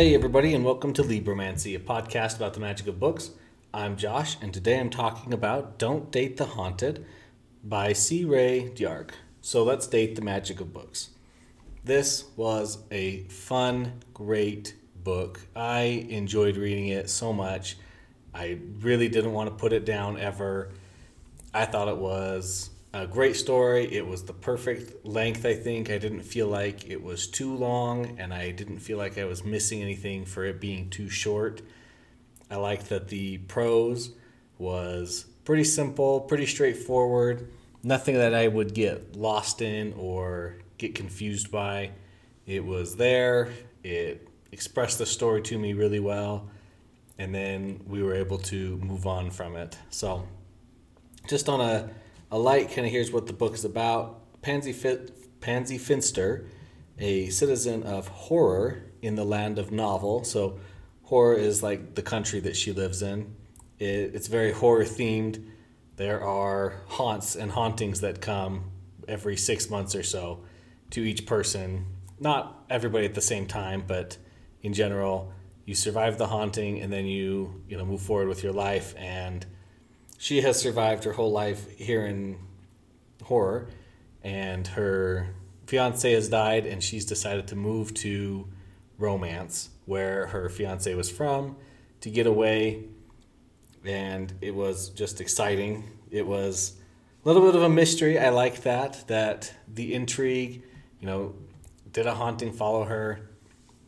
Hey, everybody, and welcome to Libromancy, a podcast about the magic of books. I'm Josh, and today I'm talking about Don't Date the Haunted by C. Ray Dyark. So let's date the magic of books. This was a fun, great book. I enjoyed reading it so much. I really didn't want to put it down ever. I thought it was a great story. It was the perfect length, I think. I didn't feel like it was too long, and I didn't feel like I was missing anything for it being too short. I liked that the prose was pretty simple, pretty straightforward, nothing that I would get lost in or get confused by. It was there, it expressed the story to me really well, and then we were able to move on from it. So, just on a a light kind of here's what the book is about. Pansy, Pansy Finster, a citizen of horror in the land of novel. So, horror is like the country that she lives in. It, it's very horror themed. There are haunts and hauntings that come every six months or so to each person. Not everybody at the same time, but in general, you survive the haunting and then you you know move forward with your life and she has survived her whole life here in horror, and her fiance has died, and she's decided to move to romance, where her fiance was from, to get away. And it was just exciting. It was a little bit of a mystery. I like that. That the intrigue, you know, did a haunting follow her?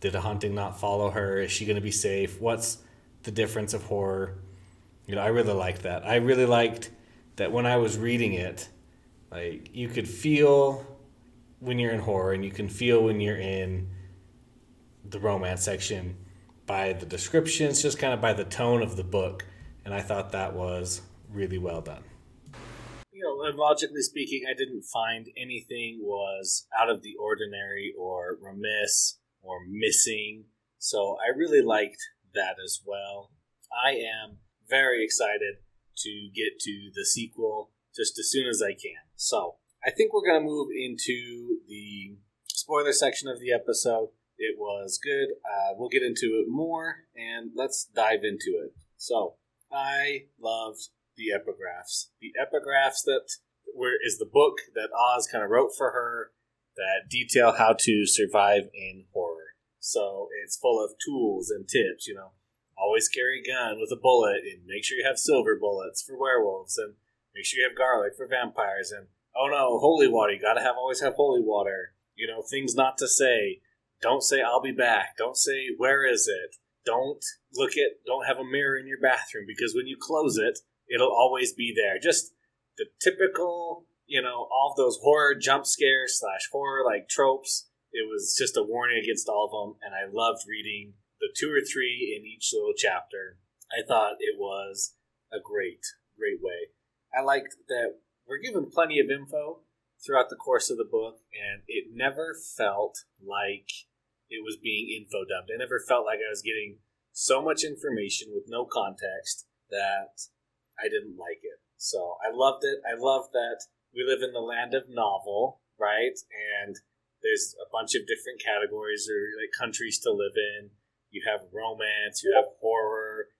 Did a haunting not follow her? Is she going to be safe? What's the difference of horror? You know, I really liked that. I really liked that when I was reading it, like you could feel when you're in horror and you can feel when you're in the romance section by the descriptions, just kind of by the tone of the book. And I thought that was really well done. You know, logically speaking, I didn't find anything was out of the ordinary or remiss or missing. So I really liked that as well. I am very excited to get to the sequel just as soon as I can. So I think we're going to move into the spoiler section of the episode. It was good. Uh, we'll get into it more and let's dive into it. So I loved the epigraphs. The epigraphs that were is the book that Oz kind of wrote for her that detail how to survive in horror. So it's full of tools and tips, you know always carry a gun with a bullet and make sure you have silver bullets for werewolves and make sure you have garlic for vampires and oh no holy water you gotta have always have holy water. You know things not to say. Don't say i'll be back. Don't say where is it? Don't look at don't have a mirror in your bathroom because when you close it it'll always be there. Just the typical you know all those horror jump scares slash horror like tropes. It was just a warning against all of them and i loved reading the two or three in each little chapter. I thought it was a great, great way. I liked that we're given plenty of info throughout the course of the book, and it never felt like it was being info dumped. I never felt like I was getting so much information with no context that I didn't like it. So I loved it. I love that we live in the land of novel, right? And there's a bunch of different categories or like countries to live in you have romance, you have horror,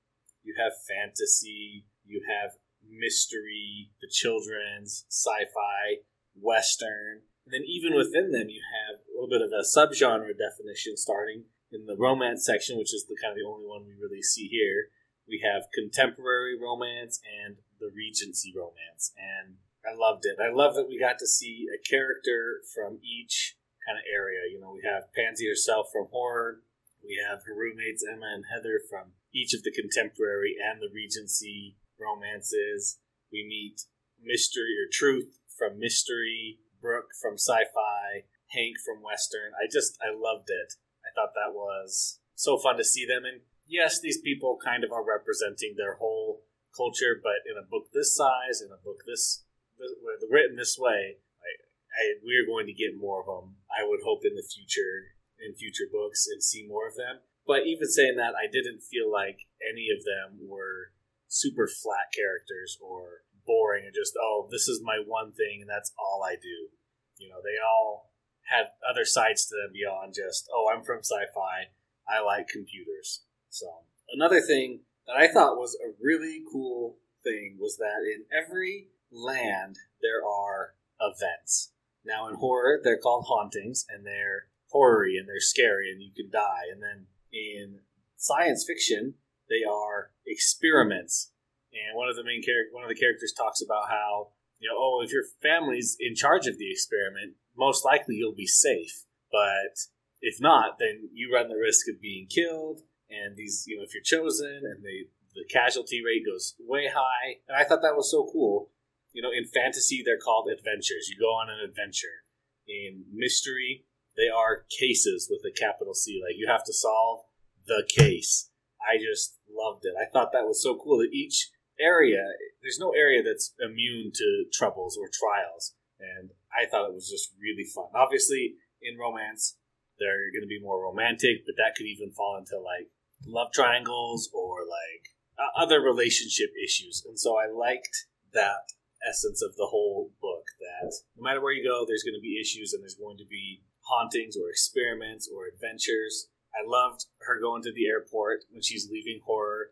you have fantasy, you have mystery, the children's, sci fi, western. And then even within them, you have a little bit of a subgenre definition starting in the romance section, which is the kind of the only one we really see here. We have contemporary romance and the Regency romance. And I loved it. I love that we got to see a character from each kind of area. You know, we have Pansy herself from horror, we have her roommates Emma and Heather from each of the contemporary and the Regency romances. We meet Mystery or Truth from Mystery, Brooke from Sci Fi, Hank from Western. I just, I loved it. I thought that was so fun to see them. And yes, these people kind of are representing their whole culture, but in a book this size, in a book this, this written this way, I, I, we're going to get more of them. I would hope in the future in future books and see more of them. But even saying that, I didn't feel like any of them were super flat characters or boring and just, oh, this is my one thing and that's all I do. You know, they all had other sides to them beyond just, oh, I'm from sci fi. I like computers. So another thing that I thought was a really cool thing was that in every land there are events. Now in horror they're called hauntings and they're horror and they're scary and you can die. And then in science fiction they are experiments. And one of the main character, one of the characters talks about how you know, oh, if your family's in charge of the experiment, most likely you'll be safe. But if not, then you run the risk of being killed. And these, you know, if you're chosen and the the casualty rate goes way high. And I thought that was so cool. You know, in fantasy, they're called adventures. You go on an adventure. In mystery, they are cases with a capital C. Like you have to solve the case. I just loved it. I thought that was so cool that each area, there's no area that's immune to troubles or trials. And I thought it was just really fun. Obviously, in romance, they're going to be more romantic, but that could even fall into like love triangles or like other relationship issues. And so I liked that essence of the whole book that no matter where you go, there's going to be issues and there's going to be hauntings or experiments or adventures. I loved her going to the airport when she's leaving horror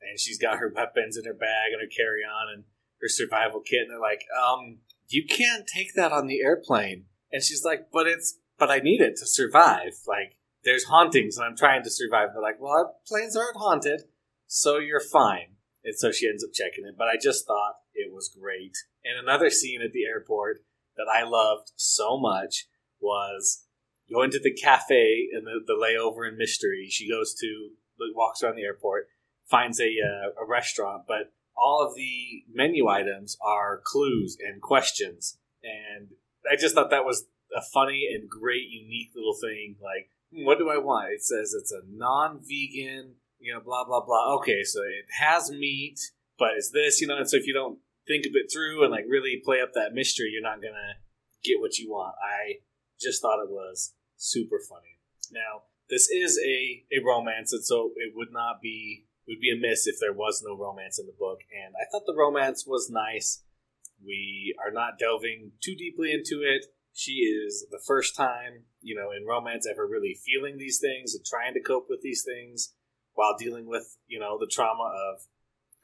and she's got her weapons in her bag and her carry on and her survival kit. And they're like, um, you can't take that on the airplane. And she's like, but it's, but I need it to survive. Like, there's hauntings and I'm trying to survive. They're like, well, our planes aren't haunted, so you're fine. And so she ends up checking it. But I just thought it was great. And another scene at the airport that I loved so much was going to the cafe and the, the layover in Mystery. She goes to, walks around the airport, finds a, uh, a restaurant, but all of the menu items are clues and questions. And I just thought that was a funny and great, unique little thing. Like, hmm, what do I want? It says it's a non vegan, you know, blah, blah, blah. Okay, so it has meat, but it's this, you know, and so if you don't think of it through and like really play up that mystery, you're not to get what you want. I just thought it was super funny. Now, this is a, a romance, and so it would not be would be amiss if there was no romance in the book. And I thought the romance was nice. We are not delving too deeply into it. She is the first time, you know, in romance ever really feeling these things and trying to cope with these things while dealing with, you know, the trauma of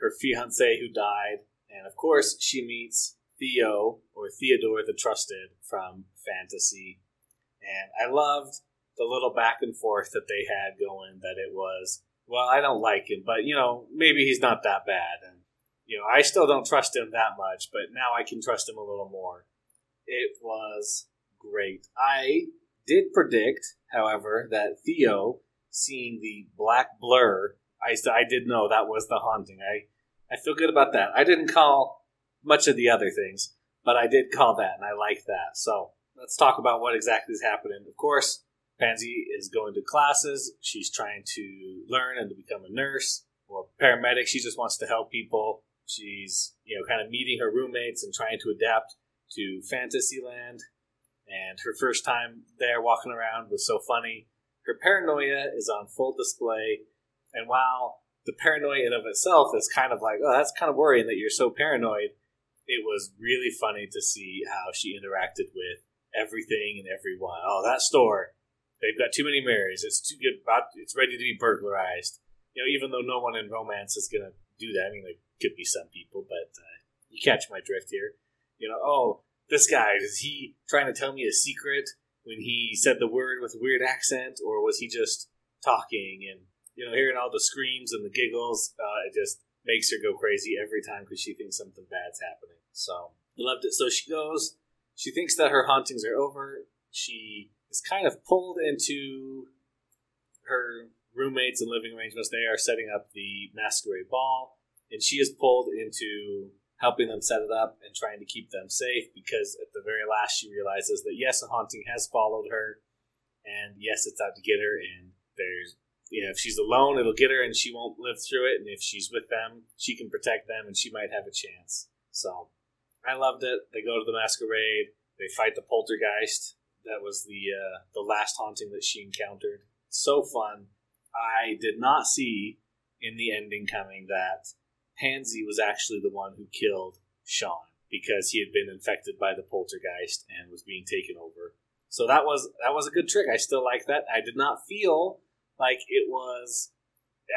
her fiance who died. And of course, she meets Theo or Theodore the Trusted from Fantasy. And I loved the little back and forth that they had going, that it was well, I don't like him, but you know, maybe he's not that bad. And you know, I still don't trust him that much, but now I can trust him a little more. It was great. I did predict, however, that Theo seeing the black blur, I I did know that was the haunting. I I feel good about that. I didn't call much of the other things, but I did call that, and I like that. So let's talk about what exactly is happening. Of course, Pansy is going to classes. She's trying to learn and to become a nurse or paramedic. She just wants to help people. She's, you know, kind of meeting her roommates and trying to adapt to Fantasyland. And her first time there walking around was so funny. Her paranoia is on full display. And while the paranoia in of itself is kind of like, oh, that's kind of worrying that you're so paranoid, it was really funny to see how she interacted with everything and everyone. Oh, that store They've got too many mirrors. It's too good. It's ready to be burglarized. You know, even though no one in romance is gonna do that. I mean, there could be some people, but uh, you catch my drift here. You know, oh, this guy is he trying to tell me a secret when he said the word with a weird accent, or was he just talking? And you know, hearing all the screams and the giggles, uh, it just makes her go crazy every time because she thinks something bad's happening. So loved it. So she goes. She thinks that her hauntings are over. She is kind of pulled into her roommates and living arrangements. They are setting up the masquerade ball, and she is pulled into helping them set it up and trying to keep them safe because at the very last she realizes that yes, a haunting has followed her, and yes, it's out to get her. And there's you know, if she's alone, it'll get her and she won't live through it. And if she's with them, she can protect them and she might have a chance. So I loved it. They go to the masquerade, they fight the poltergeist, that was the uh, the last haunting that she encountered. So fun. I did not see in the ending coming that Pansy was actually the one who killed Sean because he had been infected by the poltergeist and was being taken over. So that was that was a good trick. I still like that. I did not feel like it was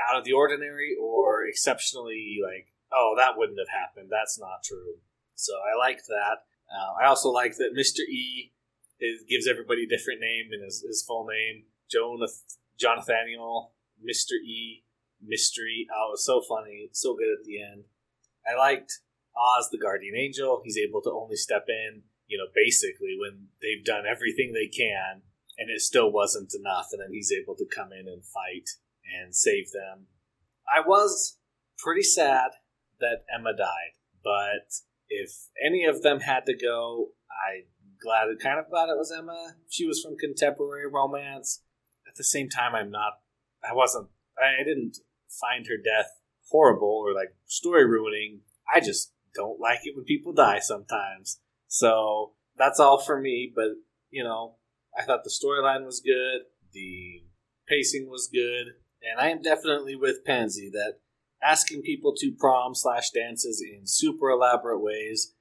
out of the ordinary or exceptionally like, oh, that wouldn't have happened. That's not true. So I liked that. Uh, I also like that Mr. E is, gives everybody a different name and his, his full name. Jonath- Jonathaniel, Mr. E, Mystery. Oh, it was so funny. So good at the end. I liked Oz, the guardian angel. He's able to only step in, you know, basically when they've done everything they can and it still wasn't enough. And then he's able to come in and fight and save them. I was pretty sad that Emma died, but if any of them had to go, I glad, kind of glad it was Emma. She was from contemporary romance. At the same time, I'm not. I wasn't. I didn't find her death horrible or like story ruining. I just don't like it when people die sometimes. So that's all for me. But you know, I thought the storyline was good. The pacing was good. And I am definitely with Pansy that asking people to prom slash dances in super elaborate ways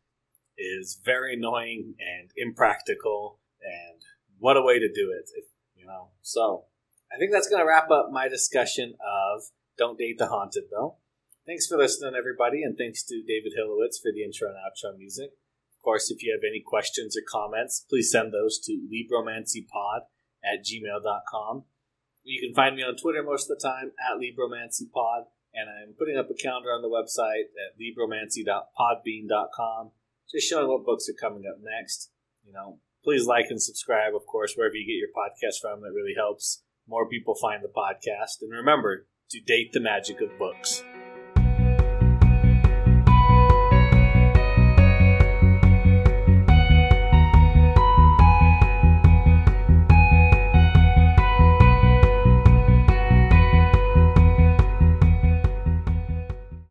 is very annoying and impractical. And what a way to do it, if, you know. So I think that's going to wrap up my discussion of Don't Date the Haunted, though. Thanks for listening, everybody, and thanks to David Hilowitz for the intro and outro music. Of course, if you have any questions or comments, please send those to libromancypod at gmail.com. You can find me on Twitter most of the time at libromancypod, and I'm putting up a calendar on the website at libromancy.podbean.com, just showing what books are coming up next. You know, please like and subscribe, of course, wherever you get your podcast from. That really helps more people find the podcast. And remember to date the magic of books.